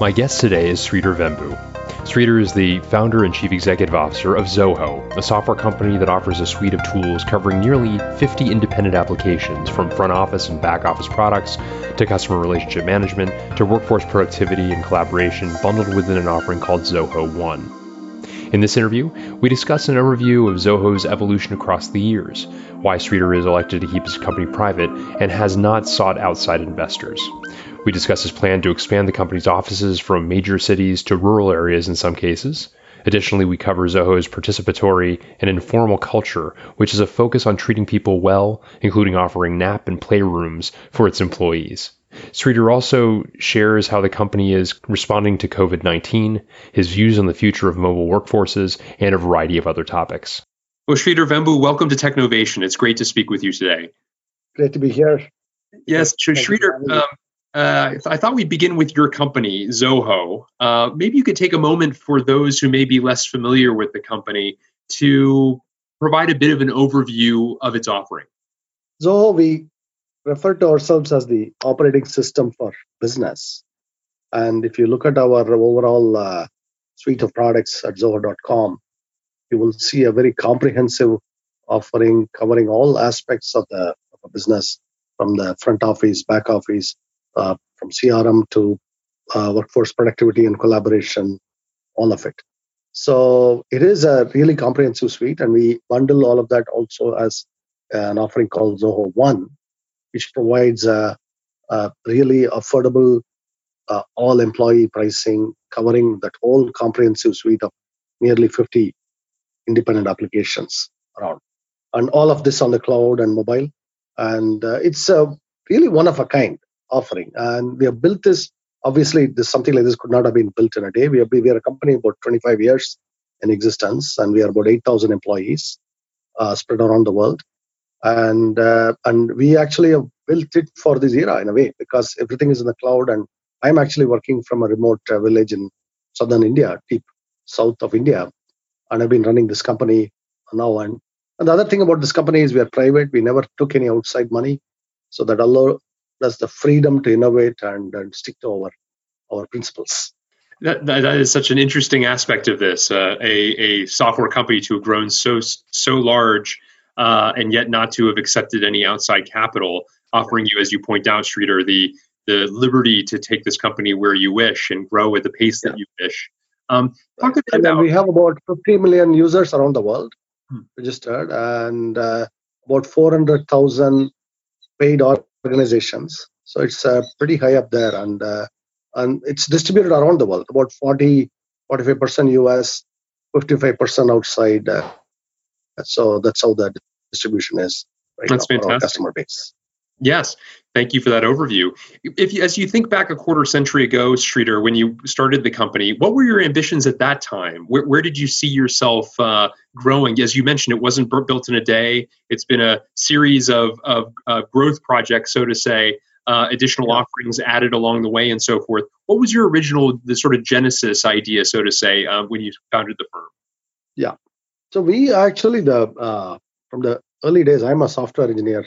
My guest today is Sridhar Vembu. Sridhar is the founder and chief executive officer of Zoho, a software company that offers a suite of tools covering nearly 50 independent applications from front office and back office products to customer relationship management to workforce productivity and collaboration bundled within an offering called Zoho One. In this interview, we discuss an overview of Zoho's evolution across the years, why Sridhar is elected to keep his company private and has not sought outside investors. We discuss his plan to expand the company's offices from major cities to rural areas in some cases. Additionally, we cover Zoho's participatory and informal culture, which is a focus on treating people well, including offering nap and playrooms for its employees. Sridhar also shares how the company is responding to COVID 19, his views on the future of mobile workforces, and a variety of other topics. Well, Sridhar Vembu, welcome to Technovation. It's great to speak with you today. Great to be here. Yes, Sridhar, um, uh, I thought we'd begin with your company, Zoho. Uh, maybe you could take a moment for those who may be less familiar with the company to provide a bit of an overview of its offering. Zoho, we refer to ourselves as the operating system for business. And if you look at our overall uh, suite of products at zoho.com, you will see a very comprehensive offering covering all aspects of the, of the business from the front office, back office, uh, from CRM to uh, workforce productivity and collaboration, all of it. So it is a really comprehensive suite, and we bundle all of that also as an offering called Zoho One, which provides a, a really affordable uh, all employee pricing covering that whole comprehensive suite of nearly 50 independent applications around. And all of this on the cloud and mobile. And uh, it's a really one of a kind offering. And we have built this. Obviously, this something like this could not have been built in a day. We are we are a company about 25 years in existence, and we are about 8,000 employees uh, spread around the world. And uh, and we actually have built it for this era in a way because everything is in the cloud. And I'm actually working from a remote uh, village in southern India, deep south of India, and I've been running this company now. And, and the other thing about this company is we are private. We never took any outside money, so that allow, that's the freedom to innovate and, and stick to our our principles. That, that is such an interesting aspect of this. Uh, a, a software company to have grown so so large uh, and yet not to have accepted any outside capital, offering you, as you point out, Sridhar, the the liberty to take this company where you wish and grow at the pace that you wish. Um, talk a bit about. We have about 50 million users around the world hmm. registered, and uh, about 400,000 paid organizations. So it's uh, pretty high up there, and uh, and it's distributed around the world. About 40, 45 percent US, 55 percent outside. Uh, so that's how the distribution is right that's now fantastic. customer base. Yes, thank you for that overview. If you, as you think back a quarter century ago, Sridhar, when you started the company, what were your ambitions at that time? Where, where did you see yourself uh, growing? As you mentioned, it wasn't built in a day. It's been a series of, of uh, growth projects, so to say, uh, additional offerings added along the way, and so forth. What was your original, the sort of genesis idea, so to say, uh, when you founded the firm? Yeah, so we actually the uh, from the early days. I'm a software engineer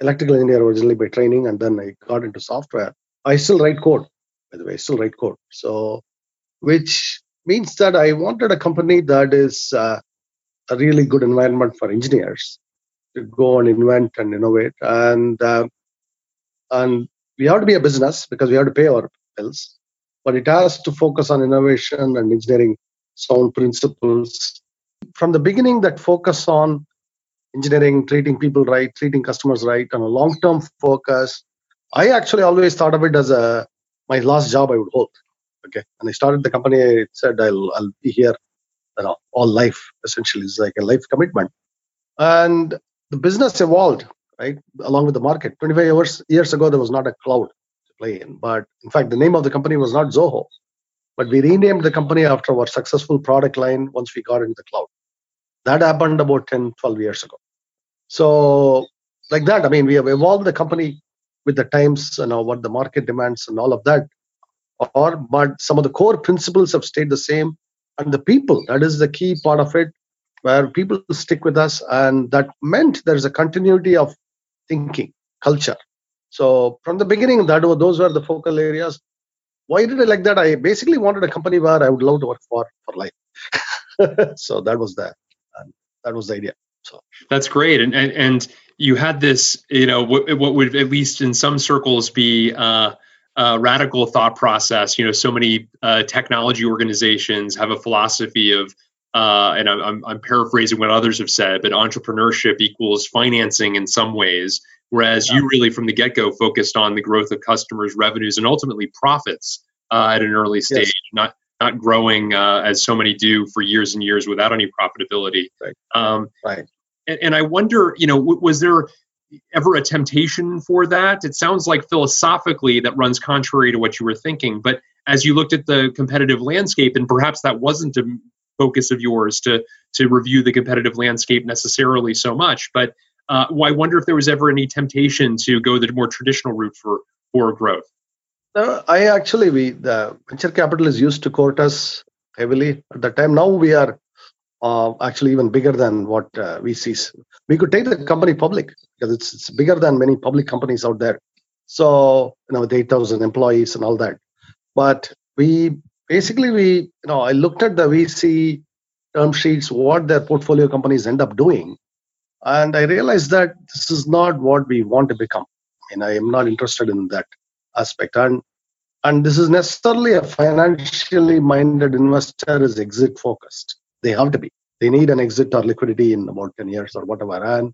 electrical engineer originally by training, and then I got into software. I still write code, by the way, I still write code. So, which means that I wanted a company that is uh, a really good environment for engineers to go and invent and innovate. And uh, and we have to be a business because we have to pay our bills, but it has to focus on innovation and engineering sound principles. From the beginning, that focus on engineering, treating people right, treating customers right, on a long-term focus. I actually always thought of it as a my last job I would hold. Okay, and I started the company. I said I'll I'll be here, you know, all life. Essentially, it's like a life commitment. And the business evolved right along with the market. 25 years years ago, there was not a cloud to play in, but in fact, the name of the company was not Zoho. but we renamed the company after our successful product line once we got into the cloud. That happened about 10, 12 years ago. So, like that, I mean, we have evolved the company with the times, know, what the market demands and all of that. Or, but some of the core principles have stayed the same, and the people, that is the key part of it, where people stick with us, and that meant there is a continuity of thinking, culture. So from the beginning, that were, those were the focal areas. Why did I like that? I basically wanted a company where I would love to work for for life. so that was the that was the idea. So that's great, and and, and you had this, you know, what, what would at least in some circles be uh, a radical thought process. You know, so many uh, technology organizations have a philosophy of, uh, and I'm, I'm paraphrasing what others have said, but entrepreneurship equals financing in some ways. Whereas yeah. you really, from the get go, focused on the growth of customers' revenues and ultimately profits uh, at an early stage, yes. not not growing uh, as so many do for years and years without any profitability. Right. Um, right. And, and, I wonder, you know, w- was there ever a temptation for that? It sounds like philosophically that runs contrary to what you were thinking. But as you looked at the competitive landscape, and perhaps that wasn't a focus of yours to to review the competitive landscape necessarily so much, but uh, well, I wonder if there was ever any temptation to go the more traditional route for for growth. No, I actually we the venture capital is used to court us heavily at the time. Now we are uh, actually even bigger than what uh, VCs. We could take the company public because it's, it's bigger than many public companies out there. So you know, with 8,000 employees and all that. But we basically we you know I looked at the VC term sheets, what their portfolio companies end up doing, and I realized that this is not what we want to become. And I am not interested in that aspect. And and this is necessarily a financially minded investor is exit focused. They have to be. They need an exit or liquidity in about 10 years or whatever. And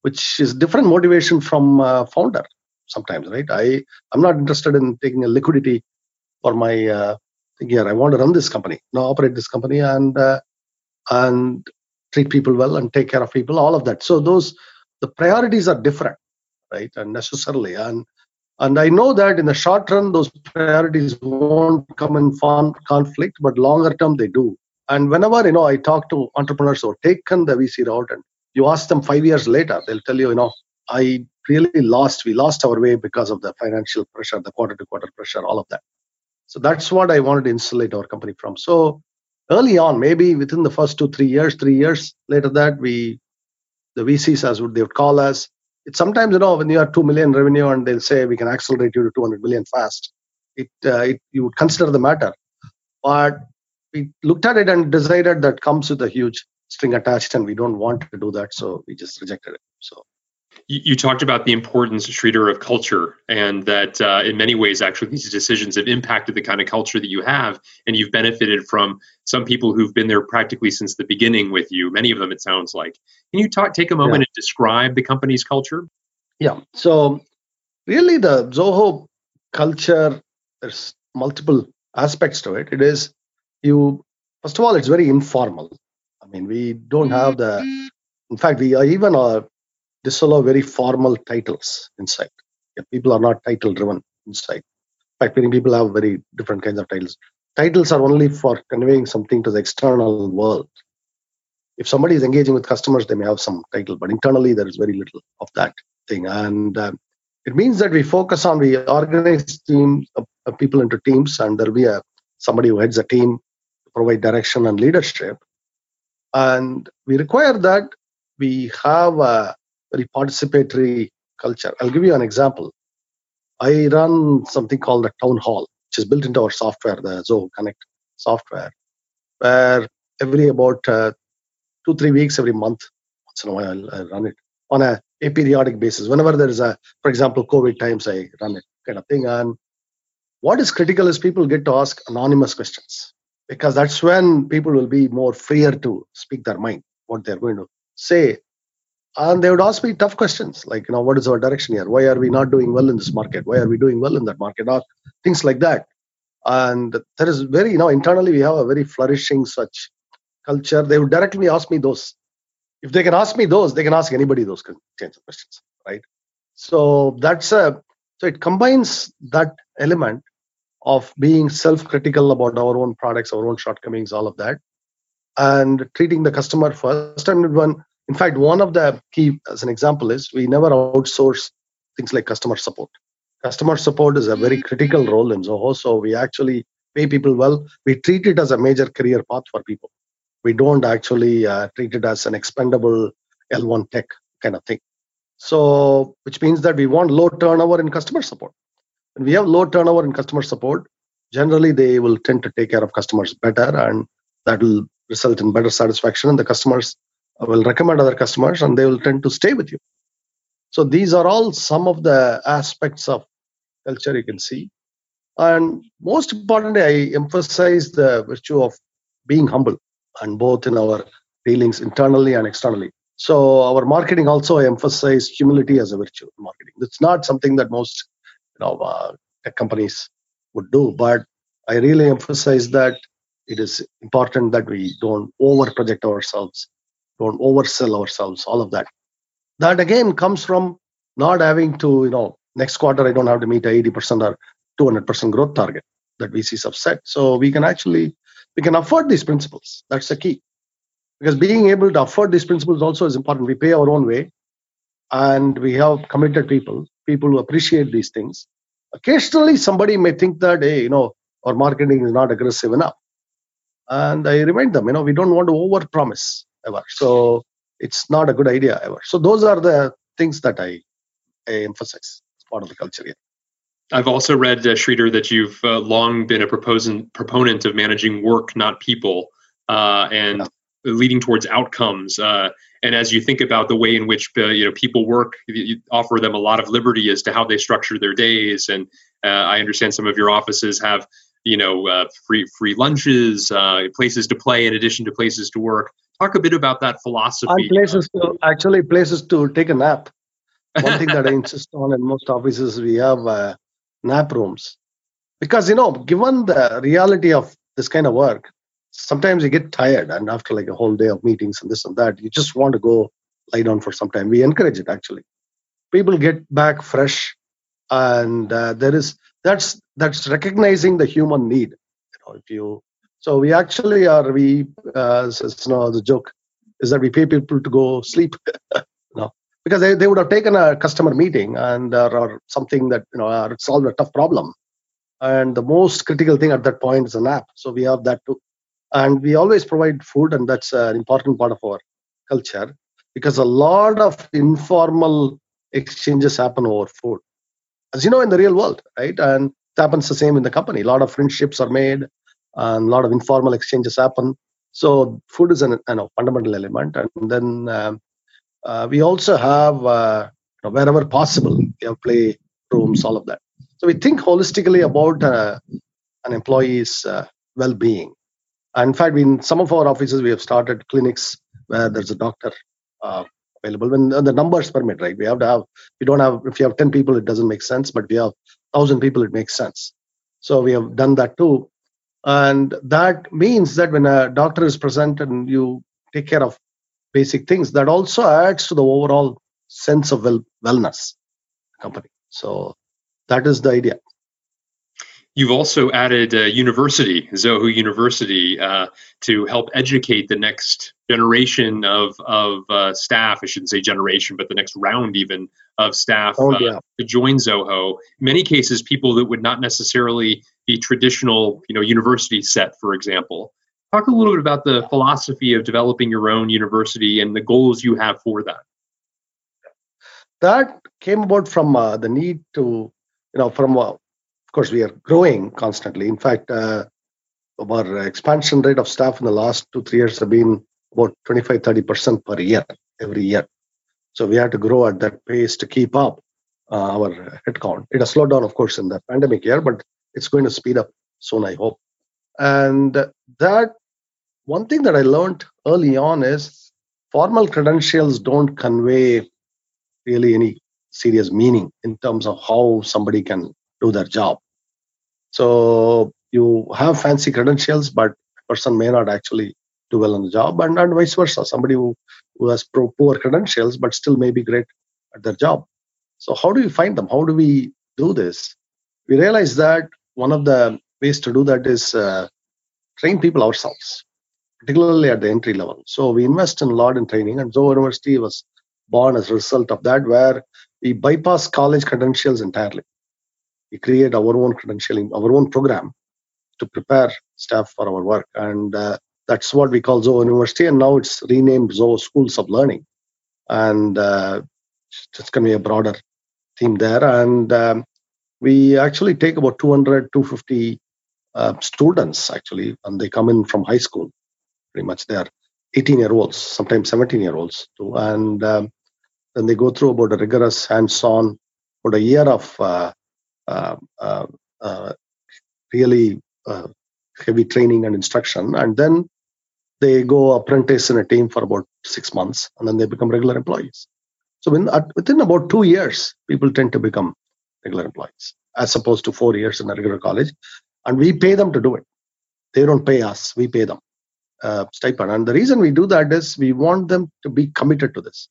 which is different motivation from founder sometimes right? I i'm not interested in taking a liquidity for my uh, here i want to run this company now operate this company and uh, and treat people well and take care of people all of that. So those the priorities are different right? And necessarily. And and I know that in the short run, those priorities won't come in form conflict, but longer term, they do. And whenever, you know, I talk to entrepreneurs who have taken the VC route and you ask them five years later, they'll tell you, you know, I really lost, we lost our way because of the financial pressure, the quarter to quarter pressure, all of that. So that's what I wanted to insulate our company from. So early on, maybe within the first two, three years, three years later that we, the VCs as would they would call us, it's sometimes you know when you are 2 million revenue and they'll say we can accelerate you to 200 million fast it, uh, it you would consider the matter. But we looked at it and decided that comes with a huge string attached and we don't want to do that so we just rejected it so you, you talked about the importance, Sridhar, of culture, and that uh, in many ways, actually, these decisions have impacted the kind of culture that you have, and you've benefited from some people who've been there practically since the beginning with you. Many of them, it sounds like. Can you talk, take a moment yeah. and describe the company's culture? Yeah. So, really, the Zoho culture, there's multiple aspects to it. It is you. First of all, it's very informal. I mean, we don't have the. In fact, we are even are disallow very formal titles inside. Yeah, people are not title driven inside. In fact, many people have very different kinds of titles. Titles are only for conveying something to the external world. If somebody is engaging with customers, they may have some title, but internally there is very little of that thing. And uh, it means that we focus on we organize teams, uh, uh people into teams, and there'll be a somebody who heads a team to provide direction and leadership. And we require that we have a very participatory culture. I'll give you an example. I run something called a town hall, which is built into our software, the Zoho Connect software, where every about uh, two, three weeks, every month, once in a while, I run it on a, a periodic basis. Whenever there is a, for example, COVID times, I run it kind of thing. And what is critical is people get to ask anonymous questions because that's when people will be more freer to speak their mind, what they're going to say and they would ask me tough questions like you know what is our direction here? Why are we not doing well in this market? Why are we doing well in that market? Or things like that. And there is very you know internally we have a very flourishing such culture. They would directly ask me those. If they can ask me those they can ask anybody those kinds of questions right? So that's a so it combines that element of being self-critical about our own products, our own shortcomings, all of that, and treating the customer first. And one, in fact, one of the key, as an example, is we never outsource things like customer support. Customer support is a very critical role in Zoho, so we actually pay people well. We treat it as a major career path for people. We don't actually uh, treat it as an expendable L1 tech kind of thing. So, which means that we want low turnover in customer support. When we have low turnover in customer support, generally they will tend to take care of customers better, and that will result in better satisfaction. And the customers will recommend other customers, and they will tend to stay with you. So these are all some of the aspects of culture you can see. And most importantly, I emphasize the virtue of being humble, and both in our dealings internally and externally. So our marketing also emphasizes humility as a virtue. Marketing. It's not something that most you know uh, tech companies would do, but I really emphasize that it is important that we don't over project ourselves, don't oversell ourselves, all of that. That again comes from not having to, you know, next quarter I don't have to meet a 80% or 200% growth target that VCs have set. So we can actually we can afford these principles. That's the key because being able to afford these principles also is important we pay our own way and we have committed people people who appreciate these things occasionally somebody may think that hey you know our marketing is not aggressive enough and i remind them you know we don't want to over promise ever so it's not a good idea ever so those are the things that i, I emphasize as part of the culture here I've also read, uh, that you've uh, long been a proponent of managing work, not people. Uh, and yeah leading towards outcomes. Uh, and as you think about the way in which uh, you know people work, you offer them a lot of liberty as to how they structure their days. And uh, I understand some of your offices have you know uh, free free lunches, uh, places to play in addition to places to work. Talk a bit about that philosophy. And places to actually places to take a nap. One thing that I insist on in most offices, we have uh, nap rooms because you know, given the reality of this kind of work, sometimes you get tired and after like a whole day of meetings and this and that you just want to go lie down for some time we encourage it actually people get back fresh and uh, there is that's that's recognizing the human need you know if you so we actually are we uh, you know the joke is that we pay people to go sleep. Know because they, they would have taken a customer meeting and uh, or something that you know uh, solve a tough problem. And the most critical thing at that point is a nap so we have that too. And we always provide food and that's an important part of our culture because a lot of informal exchanges happen over food. As you know in the real world right? And it happens the same in the company. A lot of friendships are made and a lot of informal exchanges happen so food is an fundamental element and then um, uh, we also have uh, wherever possible we have play rooms all of that so we think holistically about uh, an employee's uh, well-being in fact, in some of our offices, we have started clinics where there's a doctor uh, available when the numbers permit. Right? We have to have. We don't have. If you have ten people, it doesn't make sense. But we have thousand people, it makes sense. So we have done that too, and that means that when a doctor is present and you take care of basic things, that also adds to the overall sense of well wellness company. So that is the idea. You've also added a university, Zoho University, uh, to help educate the next generation of of uh, staff. I shouldn't say generation, but the next round even of staff oh, uh, yeah. uh, to join Zoho. In many cases, people that would not necessarily be traditional, you know, university set, for example. Talk a little bit about the philosophy of developing your own university and the goals you have for that. That came about from uh, the need to, you know, from uh, of course, we are growing constantly. In fact, uh, our expansion rate of staff in the last two, three years have been about 25, 30% per year, every year. So we have to grow at that pace to keep up uh, our headcount. It has slowed down, of course, in the pandemic year, but it's going to speed up soon, I hope. And that one thing that I learned early on is formal credentials don't convey really any serious meaning in terms of how somebody can do their job. So you have fancy credentials, but person may not actually do well on the job, and, and vice versa. Somebody who, who has poor credentials but still may be great at their job. So how do we find them? How do we do this? We realize that one of the ways to do that is uh, train people ourselves, particularly at the entry level. So we invest in a lot in training, and Zoho University was born as a result of that, where we bypass college credentials entirely. We create our own credentialing, our own program to prepare staff for our work, and uh, that's what we call Zoho University, and now it's renamed Zoho Schools of Learning, and uh, it's going to be a broader theme there. And um, we actually take about 200, 250 uh, students actually, and they come in from high school. Pretty much, they are 18 year olds, sometimes 17 year olds too, and um, then they go through about a rigorous hands-on, about a year of uh really uh, heavy training and instruction, and then they go apprentice in a team for about six months, and then they become regular employees. So within, within about two years, people tend to become regular employees, as opposed to four years in a regular college, and we pay them to do it. They don't pay us; we pay them uh, stipend. And the reason we do that is we want them to be committed to this.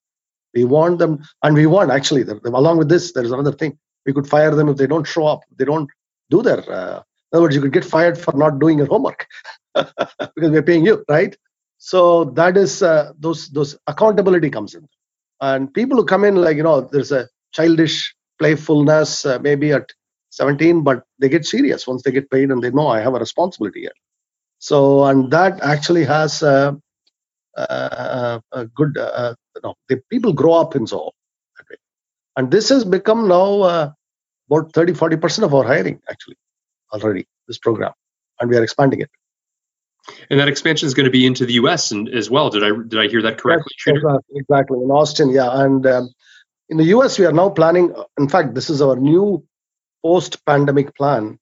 We want them, and we want actually, along with this, there is another thing. We could fire them if they don't show up, they don't do their. Uh, in other words, you could get fired for not doing your homework because we're paying you, right? So that is uh, those those accountability comes in, and people who come in like you know, there's a childish playfulness uh, maybe at 17, but they get serious once they get paid and they know I have a responsibility here. So and that actually has a, a, a good uh, you know, the people grow up in Zoho. And this has become now uh, about 30, 40% of our hiring actually already, this program. And we are expanding it. And that expansion is going to be into the U.S. and as well. Did I did I hear that correctly? exactly, exactly. In Austin, yeah. And um, in the U.S., we are now planning. In fact, this is our new post-pandemic plan.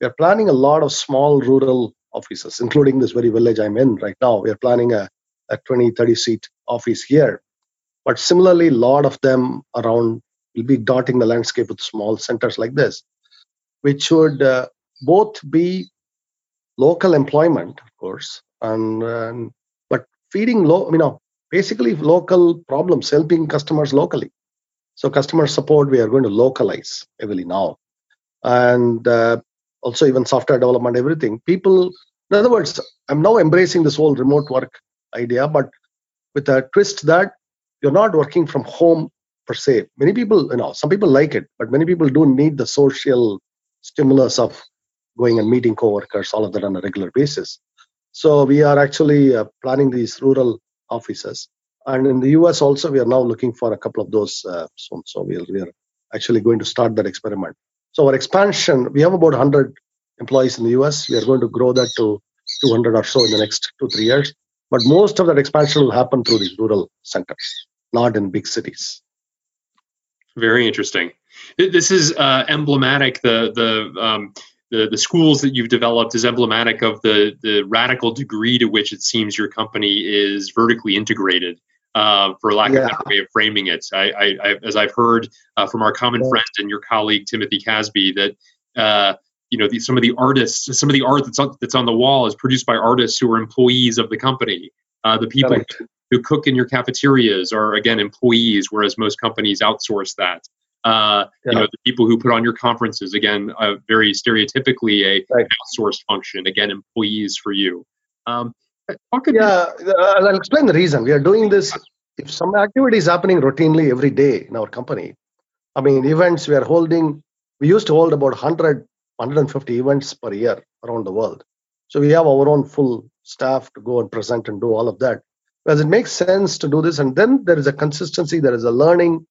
We are planning a lot of small rural offices, including this very village I'm in right now. We are planning a, a 20, 30 seat office here. But similarly, a lot of them around will be dotting the landscape with small centers like this, which would uh, both be local employment, of course, and, and but feeding low, you know, basically local problems, helping customers locally. So customer support we are going to localize heavily now, and uh, also even software development, everything. People, in other words, I'm now embracing this whole remote work idea, but with a twist that you're not working from home per se. Many people, you know, some people like it, but many people do need the social stimulus of going and meeting coworkers, all of that on a regular basis. So we are actually uh, planning these rural offices, and in the U.S. also we are now looking for a couple of those uh, soon. So we are, we are actually going to start that experiment. So our expansion, we have about 100 employees in the US. We are going to grow that to 200 or so in the next two, three years. But most of that expansion will happen through these rural centers, not in big cities. Very interesting. This is uh, emblematic. The the um, the the schools that you've developed is emblematic of the the radical degree to which it seems your company is vertically integrated uh, for lack yeah. of a better way of framing it. I, I, I as I've heard uh, from our common yeah. friend and your colleague Timothy Casby, that uh, you know the, some of the artists, some of the art that's on, that's on the wall is produced by artists who are employees of the company. Uh, the people right. Who cook in your cafeterias are again employees, whereas most companies outsource that. Uh, yeah. You know, the people who put on your conferences, again, uh, very stereotypically a right. outsourced function, again, employees for you. Um, yeah, I'll explain the reason. We are doing this. If some activity is happening routinely every day in our company, I mean, events we are holding, we used to hold about 100, 150 events per year around the world. So we have our own full staff to go and present and do all of that. Because it makes sense to do this. And then there is a consistency, there is a learning,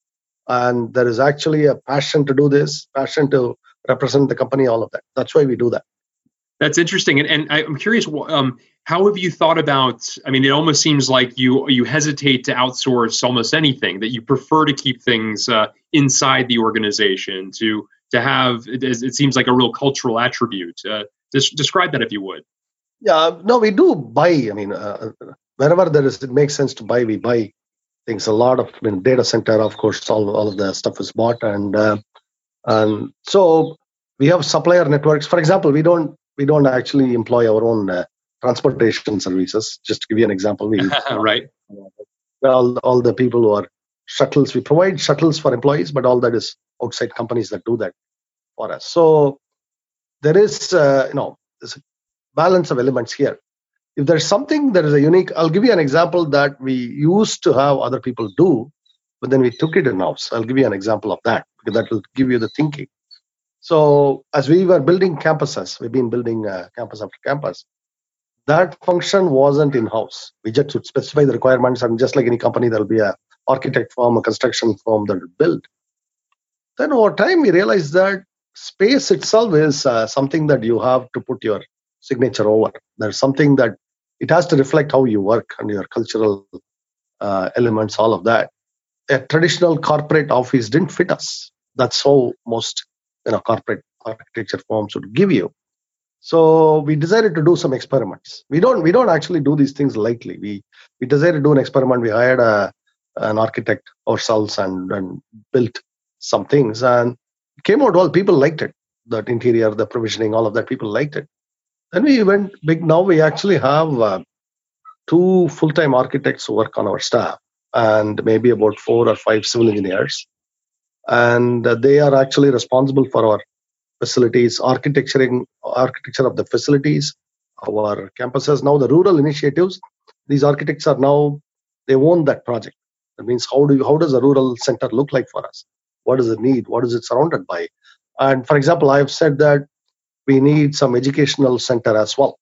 and there is actually a passion to do this, passion to represent the company, all of that. That's why we do that. That's interesting, and, and I'm curious. Um, how have you thought about? I mean, it almost seems like you you hesitate to outsource almost anything. That you prefer to keep things uh, inside the organization. To to have it, it, seems like a real cultural attribute. Uh, des- describe that if you would. Yeah, no, we do buy. I mean, uh, wherever there is, it makes sense to buy. We buy things. A lot of I mean, data center, of course, all all of the stuff is bought, and uh, and so we have supplier networks. For example, we don't we don't actually employ our own uh, transportation services. Just to give you an example, we right. All all the people who are shuttles, we provide shuttles for employees, but all that is outside companies that do that for us. So there is, uh, you know, there's a balance of elements here. If there's something that is a unique, I'll give you an example that we used to have other people do, but then we took it in house. I'll give you an example of that because that will give you the thinking. So as we were building campuses, we've been building uh, campus after campus. That function wasn't in house. We just would specify the requirements, and just like any company, there'll be a architect firm, a construction firm that will build. Then over time, we realized that space itself is uh, something that you have to put your signature over. There's something that it has to reflect how you work and your cultural uh, elements, all of that. A traditional corporate office didn't fit us. That's how most you know corporate architecture firms would give you. So we decided to do some experiments. We don't we don't actually do these things lightly. We we decided to do an experiment. We hired a an architect ourselves and, and built some things and came out well. People liked it. That interior, the provisioning, all of that. People liked it. Then we went big. Now we actually have uh, two full-time architects who work on our staff, and maybe about four or five civil engineers, and uh, they are actually responsible for our facilities, architecturing, architecture of the facilities, our campuses. Now the rural initiatives, these architects are now they own that project. That means how do you, how does a rural center look like for us? What does it need? What is it surrounded by? And for example, I have said that we need some educational center as well,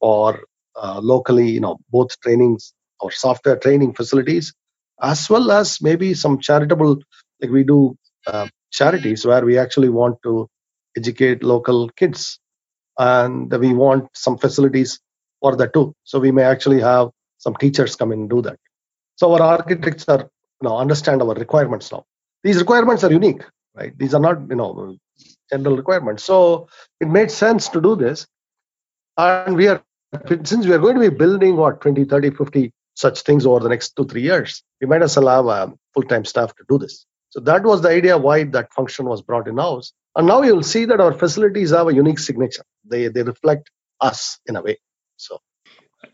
or uh, locally, you know, both trainings or software training facilities, as well as maybe some charitable, like we do uh, charities where we actually want to educate local kids, and we want some facilities for that too. So we may actually have some teachers come in and do that. So our architects are you know understand our requirements now. These requirements are unique, right? These are not you know general requirements. So it made sense to do this. And we are since we are going to be building what 20, 30, 50 such things over the next two, three years, we might as well have a full-time staff to do this. So that was the idea why that function was brought in house. And now you'll see that our facilities have a unique signature. They they reflect us in a way. So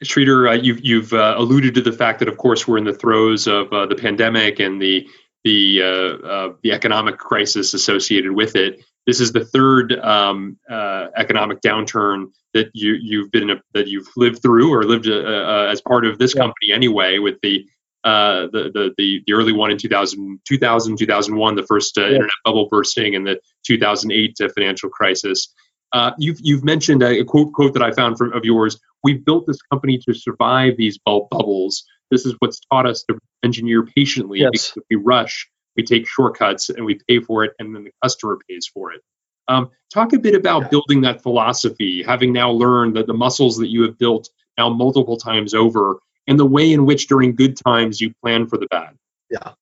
Sridhar, uh, you've, you've uh, alluded to the fact that, of course, we're in the throes of uh, the pandemic and the the uh, uh, the economic crisis associated with it. This is the third um, uh, economic downturn that you you've been a, that you've lived through or lived as part of this yeah. company anyway. With the the, the, the the early one in 2000, 2000 2001, the first yeah. internet bubble bursting, and the 2008 financial crisis. Uh, you've you've mentioned a, quote quote that I found from of yours. We've built this company to survive these bubbles. This is what's taught us to engineer patiently. Yes. Because if we rush, we take shortcuts and we pay for it, and then the customer pays for it. Um, talk a bit about yeah. building that philosophy, having now learned that the muscles that you have built now multiple times over, and the way in which during good times you plan for the bad. Yeah.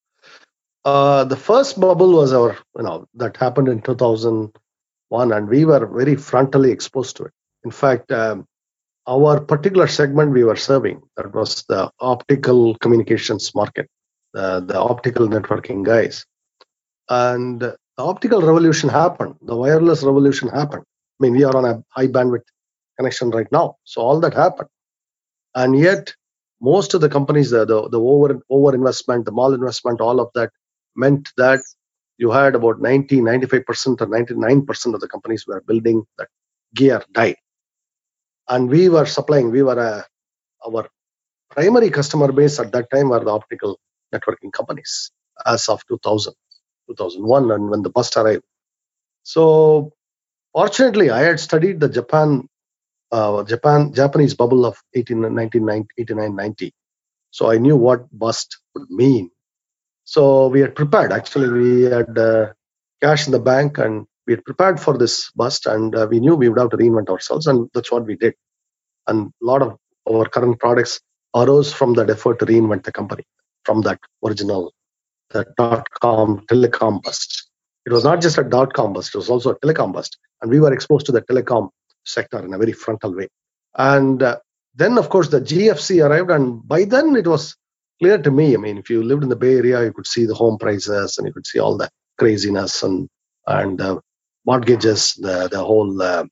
Uh, the first bubble was our, you know, that happened in 2001, and we were very frontally exposed to it. In fact, um, our particular segment we were serving, that was the optical communications market, the, optical networking guys. And the optical revolution happened, the wireless revolution happened. I mean, we are on a high bandwidth connection right now. So all that happened. And yet, most of the companies, the, the, the over, over investment, the mall investment, all of that meant that you had about 90, 95% or 99% of the companies were building that gear died. And we were supplying, we were a, our primary customer base at that time were the optical networking companies as of 2000, 2001, and when the bust arrived. So, fortunately, I had studied the Japan, uh, Japan Japanese bubble of 18, 1989, 90. So I knew what bust would mean so we had prepared. Actually, we had uh, cash in the bank, and we had prepared for this bust, and uh, we knew we would have to reinvent ourselves, and that's what we did. And a lot of our current products arose from that effort to reinvent the company from that original the dot com telecom bust. It was not just a dot com bust; it was also a telecom bust, and we were exposed to the telecom sector in a very frontal way. And uh, then, of course, the GFC arrived, and by then it was clear to me. I mean, if you lived in the Bay Area, you could see the home prices and you could see all the craziness and and uh, mortgages, the the whole uh,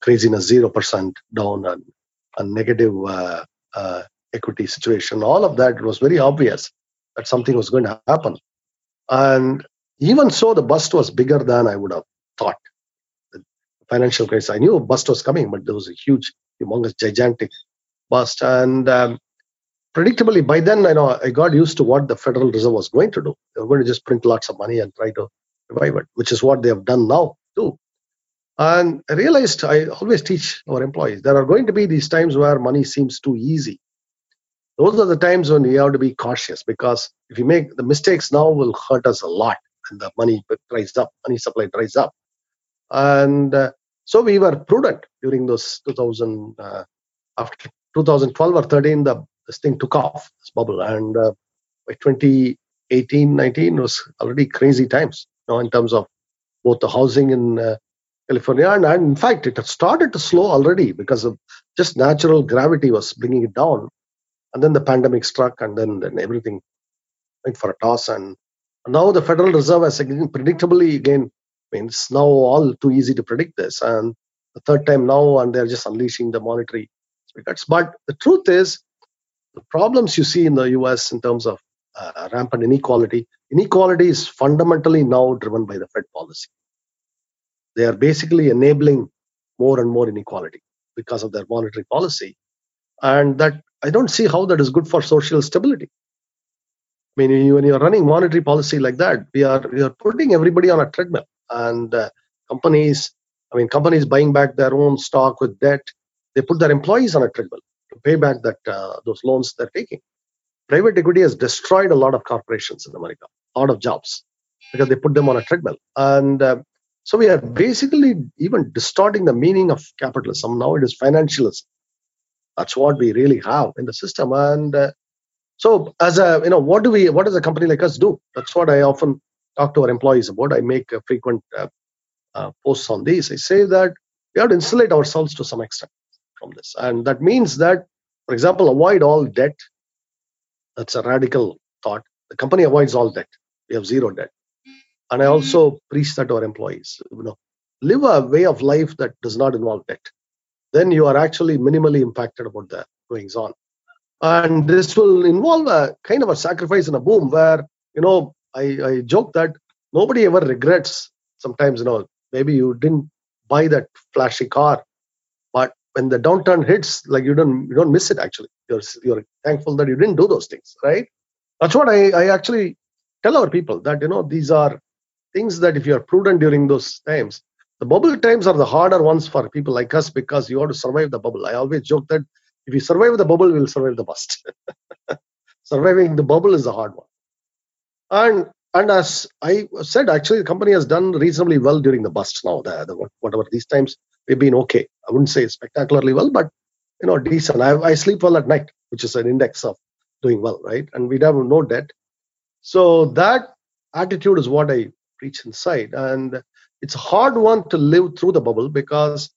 craziness, zero percent down and a negative uh, uh, equity situation. All of that was very obvious that something was going to happen, and even so, the bust was bigger than I would have thought. financial crisis. I knew a bust was coming, but there was a huge, humongous, gigantic bust. And um, predictably, by then, I know I got used to what the Federal Reserve was going to do. They were going to just print lots of money and try to revive it, which is what they have done now too. And I realized I always teach our employees there are going to be these times where money seems too easy. Those are the times when we have to be cautious because if you make the mistakes now will hurt us a lot and the money dries up, money supply dries up. And uh, so we were prudent during those 2000, uh, after 2012 or 13, the, this thing took off, this bubble. And uh, by 2018, 19 was already crazy times, you know, in terms of both the housing in uh, California. And, and, in fact, it had started to slow already because of just natural gravity was bringing it down. And then the pandemic struck, and then, then everything went for a toss. And now the Federal Reserve has predictably again, I mean, it's now all too easy to predict this. And the third time now, and they're just unleashing the monetary cuts. But the truth is, the problems you see in the US in terms of uh, rampant inequality, inequality is fundamentally now driven by the Fed policy. They are basically enabling more and more inequality because of their monetary policy. And that I don't see how that is good for social stability. I mean, when you're running monetary policy like that, we are we are putting everybody on a treadmill, and uh, companies, I mean, companies buying back their own stock with debt, they put their employees on a treadmill to pay back that uh, those loans they're taking. Private equity has destroyed a lot of corporations in America, a lot of jobs, because they put them on a treadmill, and uh, so we are basically even distorting the meaning of capitalism. Now it is financialism. That's what we really have in the system, and uh, so as a you know, what do we? What does a company like us do? That's what I often talk to our employees about. I make frequent uh, uh, posts on these. I say that we have to insulate ourselves to some extent from this, and that means that, for example, avoid all debt. That's a radical thought. The company avoids all debt. We have zero debt, and I also preach that to our employees. You know, live a way of life that does not involve debt. Then you are actually minimally impacted about the goings on. And this will involve a kind of a sacrifice and a boom where you know I, I joke that nobody ever regrets sometimes you know maybe you didn't buy that flashy car but when the downturn hits like you don't you don't miss it actually. You're you're thankful that you didn't do those things right? That's what i i actually tell our people that you know these are things that if you are prudent during those times the bubble times are the harder ones for people like us because you have to survive the bubble i always joke that if you survive the bubble, we'll survive the bust. Surviving the bubble is the hard one. And and as I said, actually, the company has done reasonably well during the bust. Now, the, the whatever these times we've been okay. I wouldn't say spectacularly well, but you know, decent. I, I sleep well at night, which is an index of doing well, right? And we have no debt. So that attitude is what I preach inside, and it's a hard one to live through the bubble because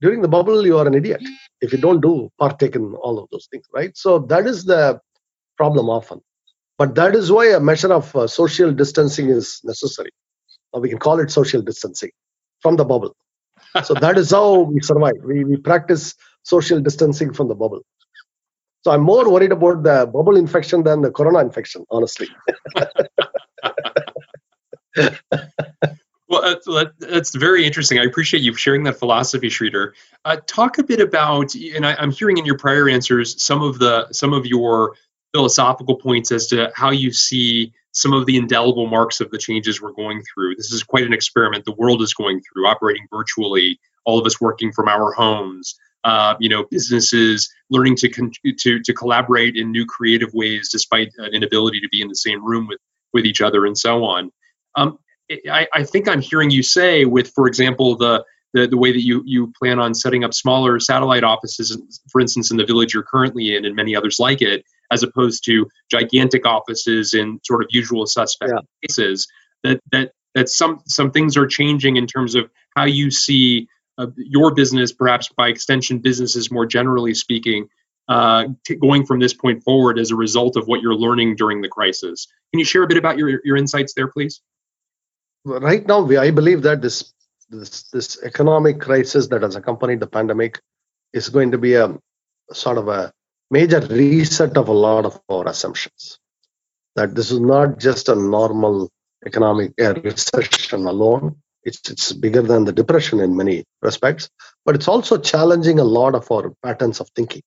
during the bubble you are an idiot if you don't do partake in all of those things right? So that is the problem often. But that is why a measure of uh, social distancing is necessary. Or we can call it social distancing from the bubble. So that is how we survive. We, we practice social distancing from the bubble. So i'm more worried about the bubble infection than the corona infection honestly uh, that's very interesting. I appreciate you sharing that philosophy, Sridhar. Uh, talk a bit about, and I, am hearing in your prior answers some of the some of your philosophical points as to how you see some of the indelible marks of the changes we're going through. This is quite an experiment the world is going through, operating virtually, all of us working from our homes. Uh, you know, businesses learning to con- to to collaborate in new creative ways despite an inability to be in the same room with with each other, and so on. Um, I, I think I'm hearing you say with, for example, the the, the way that you, you plan on setting up smaller satellite offices, for instance, in the village you're currently in and many others like it, as opposed to gigantic offices in sort of usual suspect yeah. cases, that, that, that some, some things are changing in terms of how you see uh, your business, perhaps by extension, businesses more generally speaking, uh, t- going from this point forward as a result of what you're learning during the crisis. Can you share a bit about your, your insights there, please? Right now, we, I believe that this, this this economic crisis that has accompanied the pandemic is going to be a sort of a major reset of a lot of our assumptions. That this is not just a normal economic uh, recession alone. It's, it's bigger than the depression in many respects, but it's also challenging a lot of our patterns of thinking.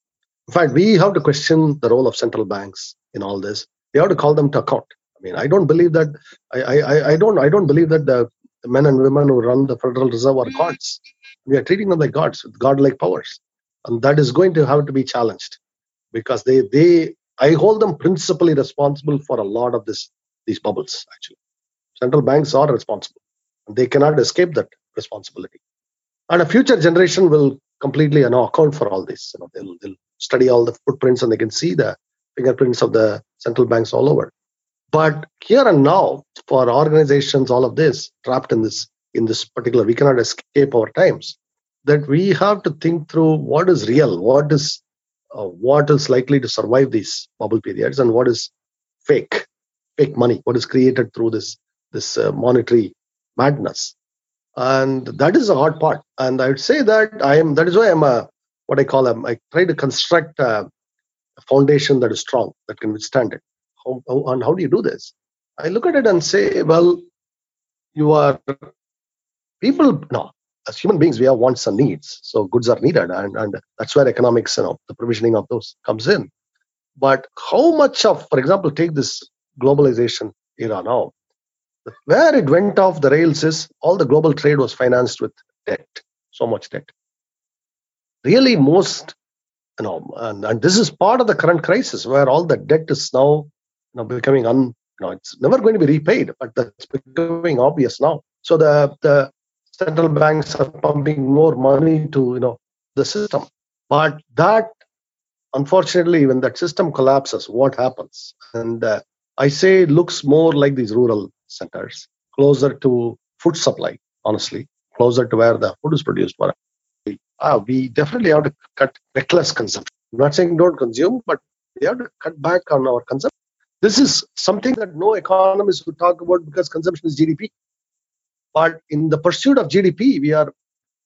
In fact, we have to question the role of central banks in all this. We have to call them to account. I mean, I don't believe that. I, I, I don't. I don't believe that the, men and women who run the Federal Reserve are gods. We are treating them like gods with godlike powers, and that is going to have to be challenged because they they. I hold them principally responsible for a lot of this these bubbles. Actually, central banks are responsible. They cannot escape that responsibility. And a future generation will completely you know, account for all this. You know, they'll, they'll study all the footprints and they can see the fingerprints of the central banks all over. But here and now, for organizations, all of this trapped in this in this particular, we cannot escape our times. That we have to think through what is real, what is uh, what is likely to survive these bubble periods, and what is fake, fake money, what is created through this this uh, monetary madness and that is a hard part and i would say that i am that is why i'm a what i call i try to construct a foundation that is strong that can withstand it how, and how do you do this? I look at it and say well you are people no as human beings we have wants and needs. So goods are needed and, and that's where economics you know the provisioning of those comes in. But how much of for example take this globalization era now. Where it went off the rails is all the global trade was financed with debt, so much debt. Really, most, you know, and, and this is part of the current crisis where all the debt is now you know, becoming un, you know, it's never going to be repaid, but that's becoming obvious now. So the the central banks are pumping more money to you know the system, but that unfortunately, when that system collapses, what happens? And uh, I say it looks more like these rural centers, closer to food supply, honestly, closer to where the food is produced. But uh, we definitely have to cut reckless consumption. I'm not saying don't consume, but we have to cut back on our consumption. This is something that no economist would talk about because consumption is GDP. But in the pursuit of GDP, we are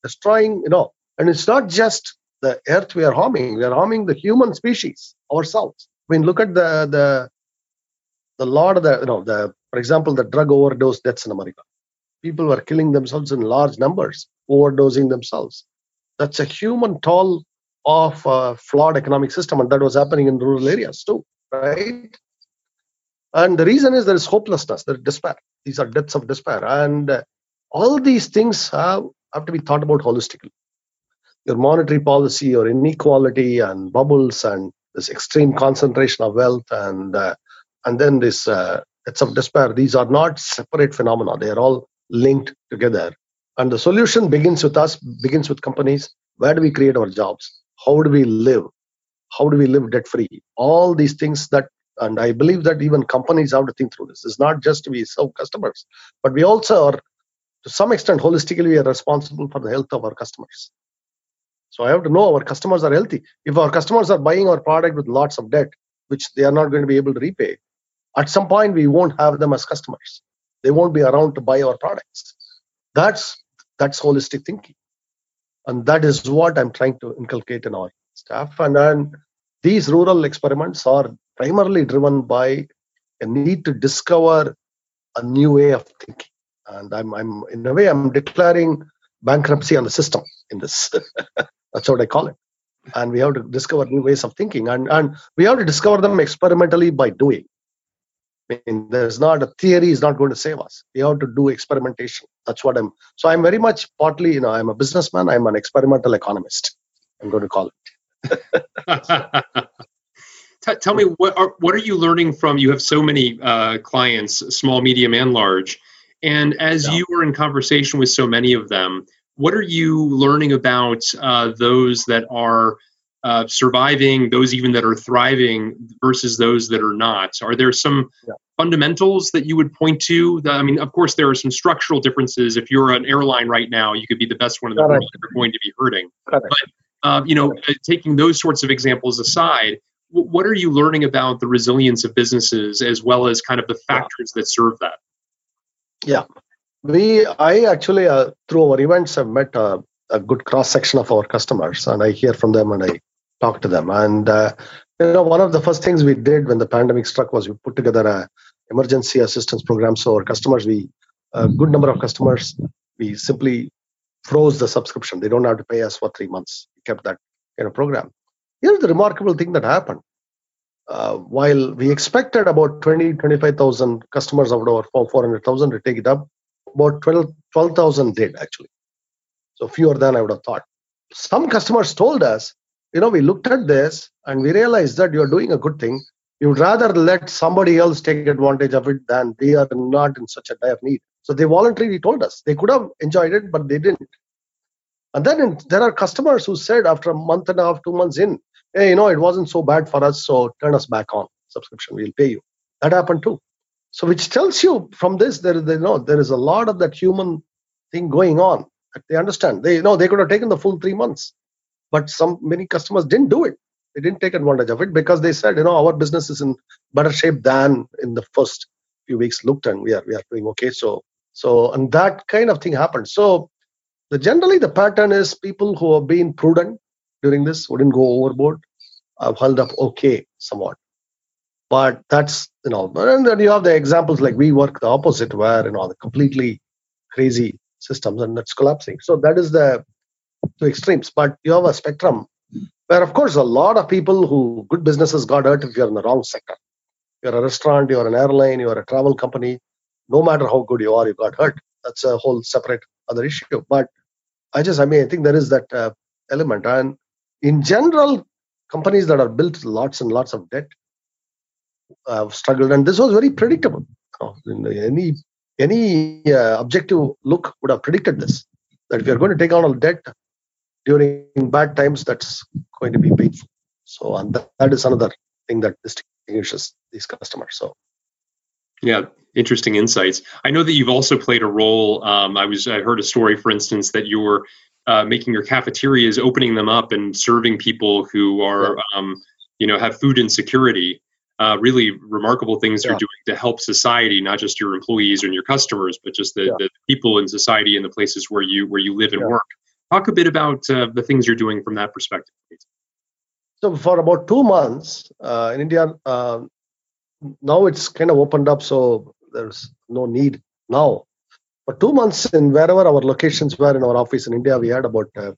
destroying, you know, and it's not just the earth we are harming, we are harming the human species ourselves. I mean, look at the the the lot of the you know the for example, the drug overdose deaths in America. People were killing themselves in large numbers, overdosing themselves. That's a human toll of a flawed economic system, and that was happening in rural areas too, right? And the reason is there is hopelessness, there is despair. These are deaths of despair, and uh, all these things have, have to be thought about holistically. Your monetary policy, your inequality, and bubbles, and this extreme concentration of wealth, and uh, and then this uh, it's of despair. These are not separate phenomena. They are all linked together. And the solution begins with us, begins with companies. Where do we create our jobs? How do we live? How do we live debt free? All these things that, and I believe that even companies have to think through this. It's not just we serve customers, but we also are, to some extent, holistically, we are responsible for the health of our customers. So I have to know our customers are healthy. If our customers are buying our product with lots of debt, which they are not going to be able to repay, at some point we won't have them as customers they won't be around to buy our products that's that's holistic thinking and that is what i'm trying to inculcate in our staff and then these rural experiments are primarily driven by a need to discover a new way of thinking and i'm, I'm in a way i'm declaring bankruptcy on the system in this that's what i call it and we have to discover new ways of thinking and, and we have to discover them experimentally by doing I mean, there's not a theory is not going to save us. We have to do experimentation. That's what I'm. So I'm very much partly, you know, I'm a businessman. I'm an experimental economist. I'm going to call it. Tell me what are what are you learning from? You have so many uh, clients, small, medium, and large, and as yeah. you are in conversation with so many of them, what are you learning about uh, those that are uh, surviving, those even that are thriving versus those that are not? Are there some yeah. fundamentals that you would point to? That, I mean, of course, there are some structural differences. If you're an airline right now, you could be the best one in the world. You're going to be hurting. But uh, you know, uh, taking those sorts of examples aside, what are you learning about the resilience of businesses as well as kind of the factors that serve that? Yeah, we I actually uh, through our events have met uh, a good cross section of our customers, and I hear from them and I talk to them. And uh, you know, one of the first things we did when the pandemic struck was we put together a emergency assistance program. So our customers, we a good number of customers, we simply froze the subscription. They don't have to pay us for three months. We kept that kind of program. Here's the remarkable thing that happened. Uh, while we expected about 20, 25,000 customers out of our 400,000 to take it up, about 12,000 12, did actually. So fewer than I would have thought. Some customers told us, you know, we looked at this and we realized that you're doing a good thing. You'd rather let somebody else take advantage of it than they are not in such a dire need. So they voluntarily told us they could have enjoyed it, but they didn't. And then there are customers who said after a month and a half, two months in, hey, you know, it wasn't so bad for us, so turn us back on subscription. We'll pay you. That happened too. So which tells you from this there is you know there is a lot of that human thing going on that they understand. They you know they could have taken the full three months, but some many customers didn't do it. They didn't take advantage of it because they said, you know, our business is in better shape than in the first few weeks looked, and we are we are doing okay. So so and that kind of thing happened. So the generally the pattern is people who have been prudent during this wouldn't go overboard, have held up okay somewhat. But that's you know, and then you have the examples like WeWork the opposite, where you know the completely crazy systems and that's collapsing. So that is the two extremes. But you have a spectrum where, of course, a lot of people who good businesses got hurt if you're in the wrong sector. You're a restaurant, you're an airline, you're a travel company. No matter how good you are, you got hurt. That's a whole separate other issue. But I just, I mean, I think there is that uh, element. And in general, companies that are built lots and lots of debt have struggled, and this was very predictable. any any uh, objective look would have predicted this. That if you're going to take on a debt during bad times, that's going to be painful. So, and that, that is another thing that distinguishes these customers. So, yeah, interesting insights. I know that you've also played a role. Um, I was I heard a story, for instance, that you were uh, making your cafeterias, opening them up, and serving people who are, yeah. um, you know, have food insecurity. Uh, really remarkable things yeah. you're doing to help society, not just your employees and your customers, but just the, yeah. the people in society and the places where you where you live and work. Talk a bit about uh, the things you're doing from that perspective, please. So for about two months uh, in India, uh, now it's kind of opened up, so there's no need now. For two months, in wherever our locations were in our office in India, we had about uh,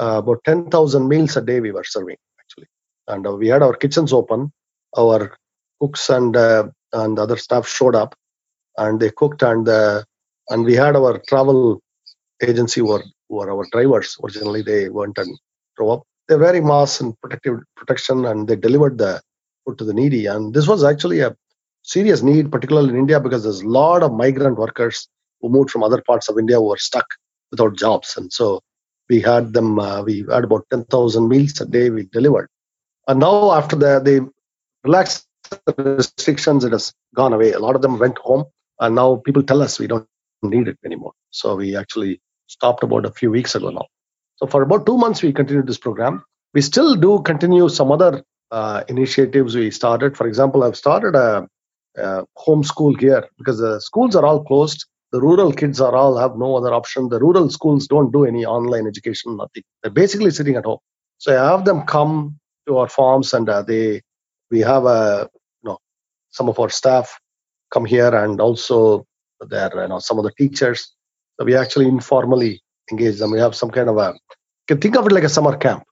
uh, about 10,000 meals a day we were serving actually, and uh, we had our kitchens open. Our cooks and and other staff showed up, and they cooked and and we had our travel agency were were our drivers. Originally, they went and drove up. They're wearing masks and protective protection, and they delivered the food to the needy. And this was actually a serious need, particularly in India, because there's a lot of migrant workers who moved from other parts of India who were stuck without jobs. And so we had them, uh, we had about 10,000 meals a day we delivered. And now, after the, they relaxed the restrictions, it has gone away. A lot of them went home, and now people tell us we don't need it anymore. So we actually stopped about a few weeks ago now. So for about two months, we continued this program. We still do continue some other uh, initiatives we started. For example, I've started a, a homeschool here because the schools are all closed. The rural kids are all have no other option. The rural schools don't do any online education, nothing. They're basically sitting at home. So I have them come to our farms and uh, they we have a you know some of our staff come here and also there you know some of the teachers so we actually informally engage them. We have some kind of a, you can think of it like a summer camp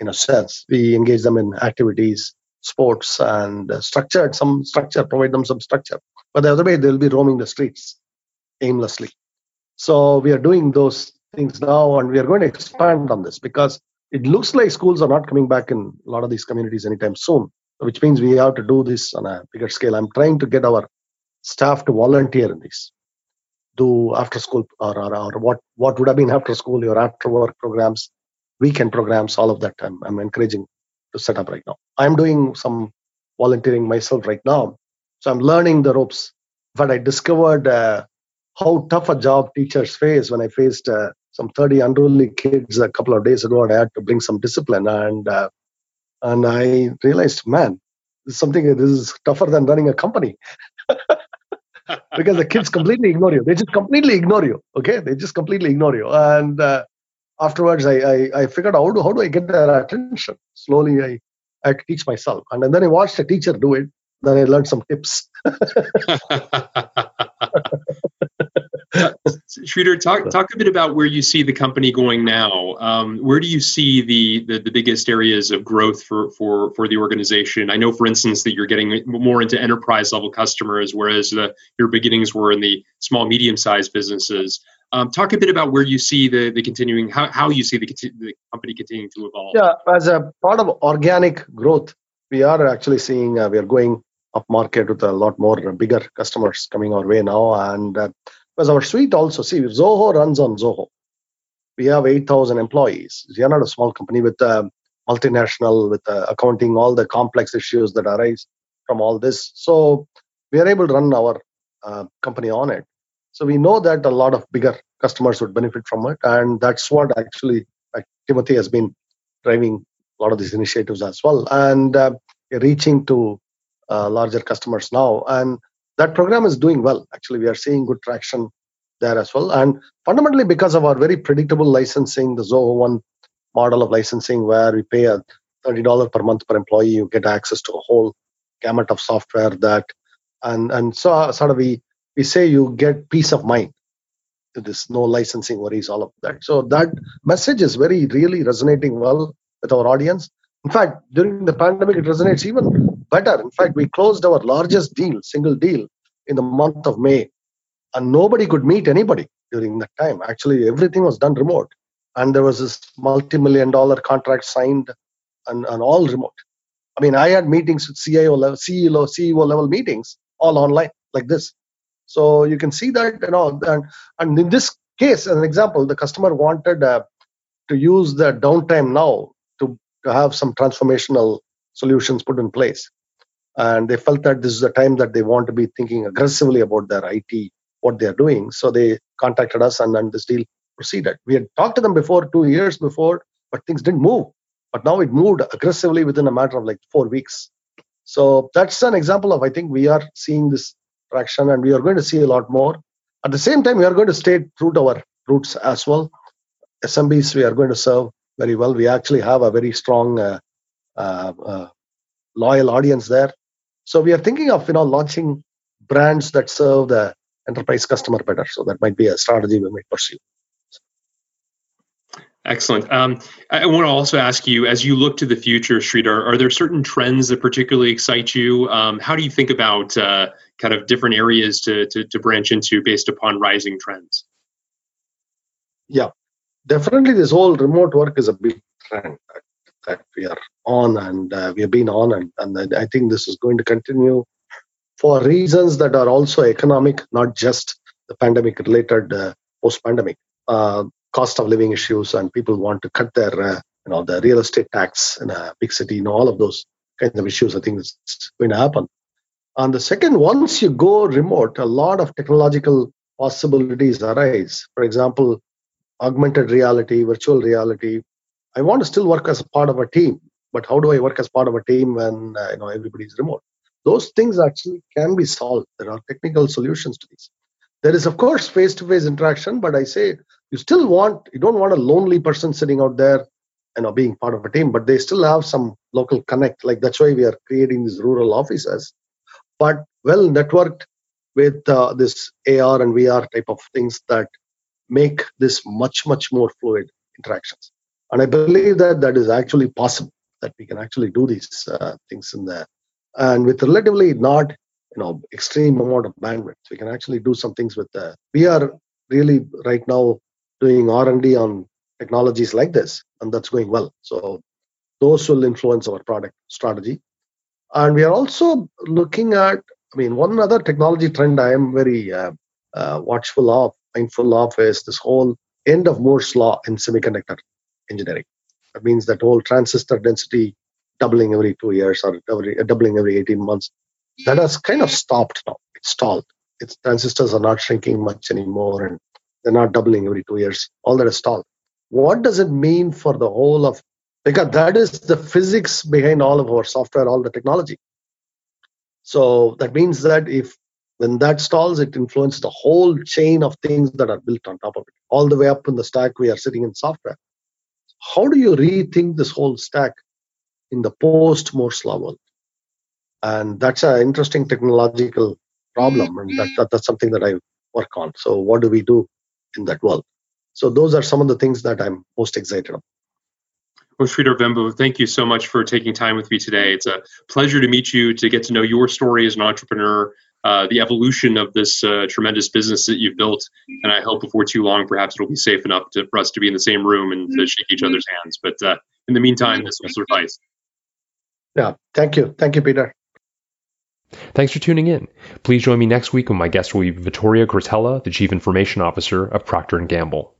in a sense. We engage them in activities, sports, and uh, structure, some structure, provide them some structure. But the other way, they'll be roaming the streets aimlessly. So we are doing those things now, and we are going to expand on this because it looks like schools are not coming back in a lot of these communities anytime soon, which means we have to do this on a bigger scale. I'm trying to get our staff to volunteer in this do after school or, or, or, what what would have been after school your after work programs weekend programs all of that I'm, I'm encouraging to set up right now i'm doing some volunteering myself right now so i'm learning the ropes but i discovered uh, how tough a job teachers face when i faced uh, some 30 unruly kids a couple of days ago and i had to bring some discipline and uh, and i realized man this is something this is tougher than running a company because the kids completely ignore you. They just completely ignore you. Okay, they just completely ignore you. And uh, afterwards, I, I, I figured out how do, I get their attention. Slowly, I I teach myself, and, and then I watched a teacher do it. Then I learned some tips. Sridhar, talk talk a bit about where you see the company going now. Um, where do you see the, the, the biggest areas of growth for for for the organization? I know, for instance, that you're getting more into enterprise level customers, whereas the, your beginnings were in the small medium sized businesses. Um, talk a bit about where you see the the continuing how how you see the, the company continuing to evolve. Yeah, as a part of organic growth, we are actually seeing uh, we are going up market with a lot more bigger customers coming our way now. And uh, because our suite also, see, Zoho runs on Zoho. We have 8,000 employees. We are not a small company with a multinational, with uh, accounting, all the complex issues that arise from all this. So we are able to run our uh, company on it. So we know that a lot of bigger customers would benefit from it. And that's what actually like, Timothy has been driving a lot of these initiatives as well. And uh, reaching to uh, larger customers now. And that program is doing well. Actually, we are seeing good traction there as well. And fundamentally, because of our very predictable licensing, the Zoho One model of licensing, where we pay a $30 per month per employee, you get access to a whole gamut of software that, and and so sort of we we say you get peace of mind. There's no licensing worries, all of that. So that message is very really resonating well with our audience. In fact, during the pandemic, it resonates even better. In fact, we closed our largest deal, single deal, in the month of May, and nobody could meet anybody during that time. Actually, everything was done remote, and there was this multi-million dollar contract signed, and, and all remote. I mean, I had meetings with CIO level, CEO, CEO level meetings, all online like this. So you can see that, you know, and, and in this case, as an example, the customer wanted uh, to use the downtime now to, to have some transformational solutions put in place and they felt that this is the time that they want to be thinking aggressively about their IT, what they are doing. So they contacted us, and then this deal proceeded. We had talked to them before, two years before, but things didn't move. But now it moved aggressively within a matter of like four weeks. So that's an example of I think we are seeing this traction, and we are going to see a lot more. At the same time, we are going to stay true to our roots as well. SMBs we are going to serve very well. We actually have a very strong uh, uh, uh, loyal audience there. So we are thinking of you know launching brands that serve the enterprise customer better. So that might be a strategy we might pursue. Excellent. Um, I want to also ask you, as you look to the future, Sridhar, are there certain trends that particularly excite you? Um, how do you think about uh, kind of different areas to, to, to branch into based upon rising trends? Yeah, definitely. This whole remote work is a big trend that we are on and uh, we have been on and, and i think this is going to continue for reasons that are also economic not just the pandemic related uh, post pandemic uh, cost of living issues and people want to cut their uh, you know the real estate tax in a big city you know all of those kinds of issues i think it's going to happen and the second once you go remote a lot of technological possibilities arise for example augmented reality virtual reality I want to still work as a part of a team, but how do I work as part of a team when uh, you know everybody's remote? Those things actually can be solved. There are technical solutions to these. There is of course face-to-face interaction, but I say you still want you don't want a lonely person sitting out there, you know, being part of a team, but they still have some local connect. Like that's why we are creating these rural offices, but well networked with uh, this AR and VR type of things that make this much much more fluid interactions and I believe that that is actually possible, that we can actually do these uh, things in there. And with relatively not, you know, extreme amount of bandwidth, we can actually do some things with the, we are really right now doing R&D on technologies like this, and that's going well. So those will influence our product strategy. And we are also looking at, I mean, one other technology trend I am very uh, uh, watchful of, mindful of is this whole end of Moore's law in semiconductor engineering. That means that whole transistor density doubling every two years or every, uh, doubling every 18 months. That has kind of stopped now. It's stalled. Its transistors are not shrinking much anymore and they're not doubling every two years. All that is stalled. What does it mean for the whole of because that is the physics behind all of our software, all the technology. So that means that if when that stalls, it influences the whole chain of things that are built on top of it. All the way up in the stack, we are sitting in software how do you rethink this whole stack in the post Moore's law world? And that's an interesting technological problem, and that, that, that's something that I work on. So what do we do in that world? So those are some of the things that I'm most excited about. Well, Sridhar Vembu, thank you so much for taking time with me today. It's a pleasure to meet you, to get to know your story as an entrepreneur, uh, the evolution of this uh, tremendous business that you've built. And I hope before too long, perhaps it'll be safe enough to, for us to be in the same room and to shake each other's hands. But uh, in the meantime, this will suffice. Yeah, thank you. Thank you, Peter. Thanks for tuning in. Please join me next week when my guest will be Vittorio Cretella, the Chief Information Officer of Procter & Gamble.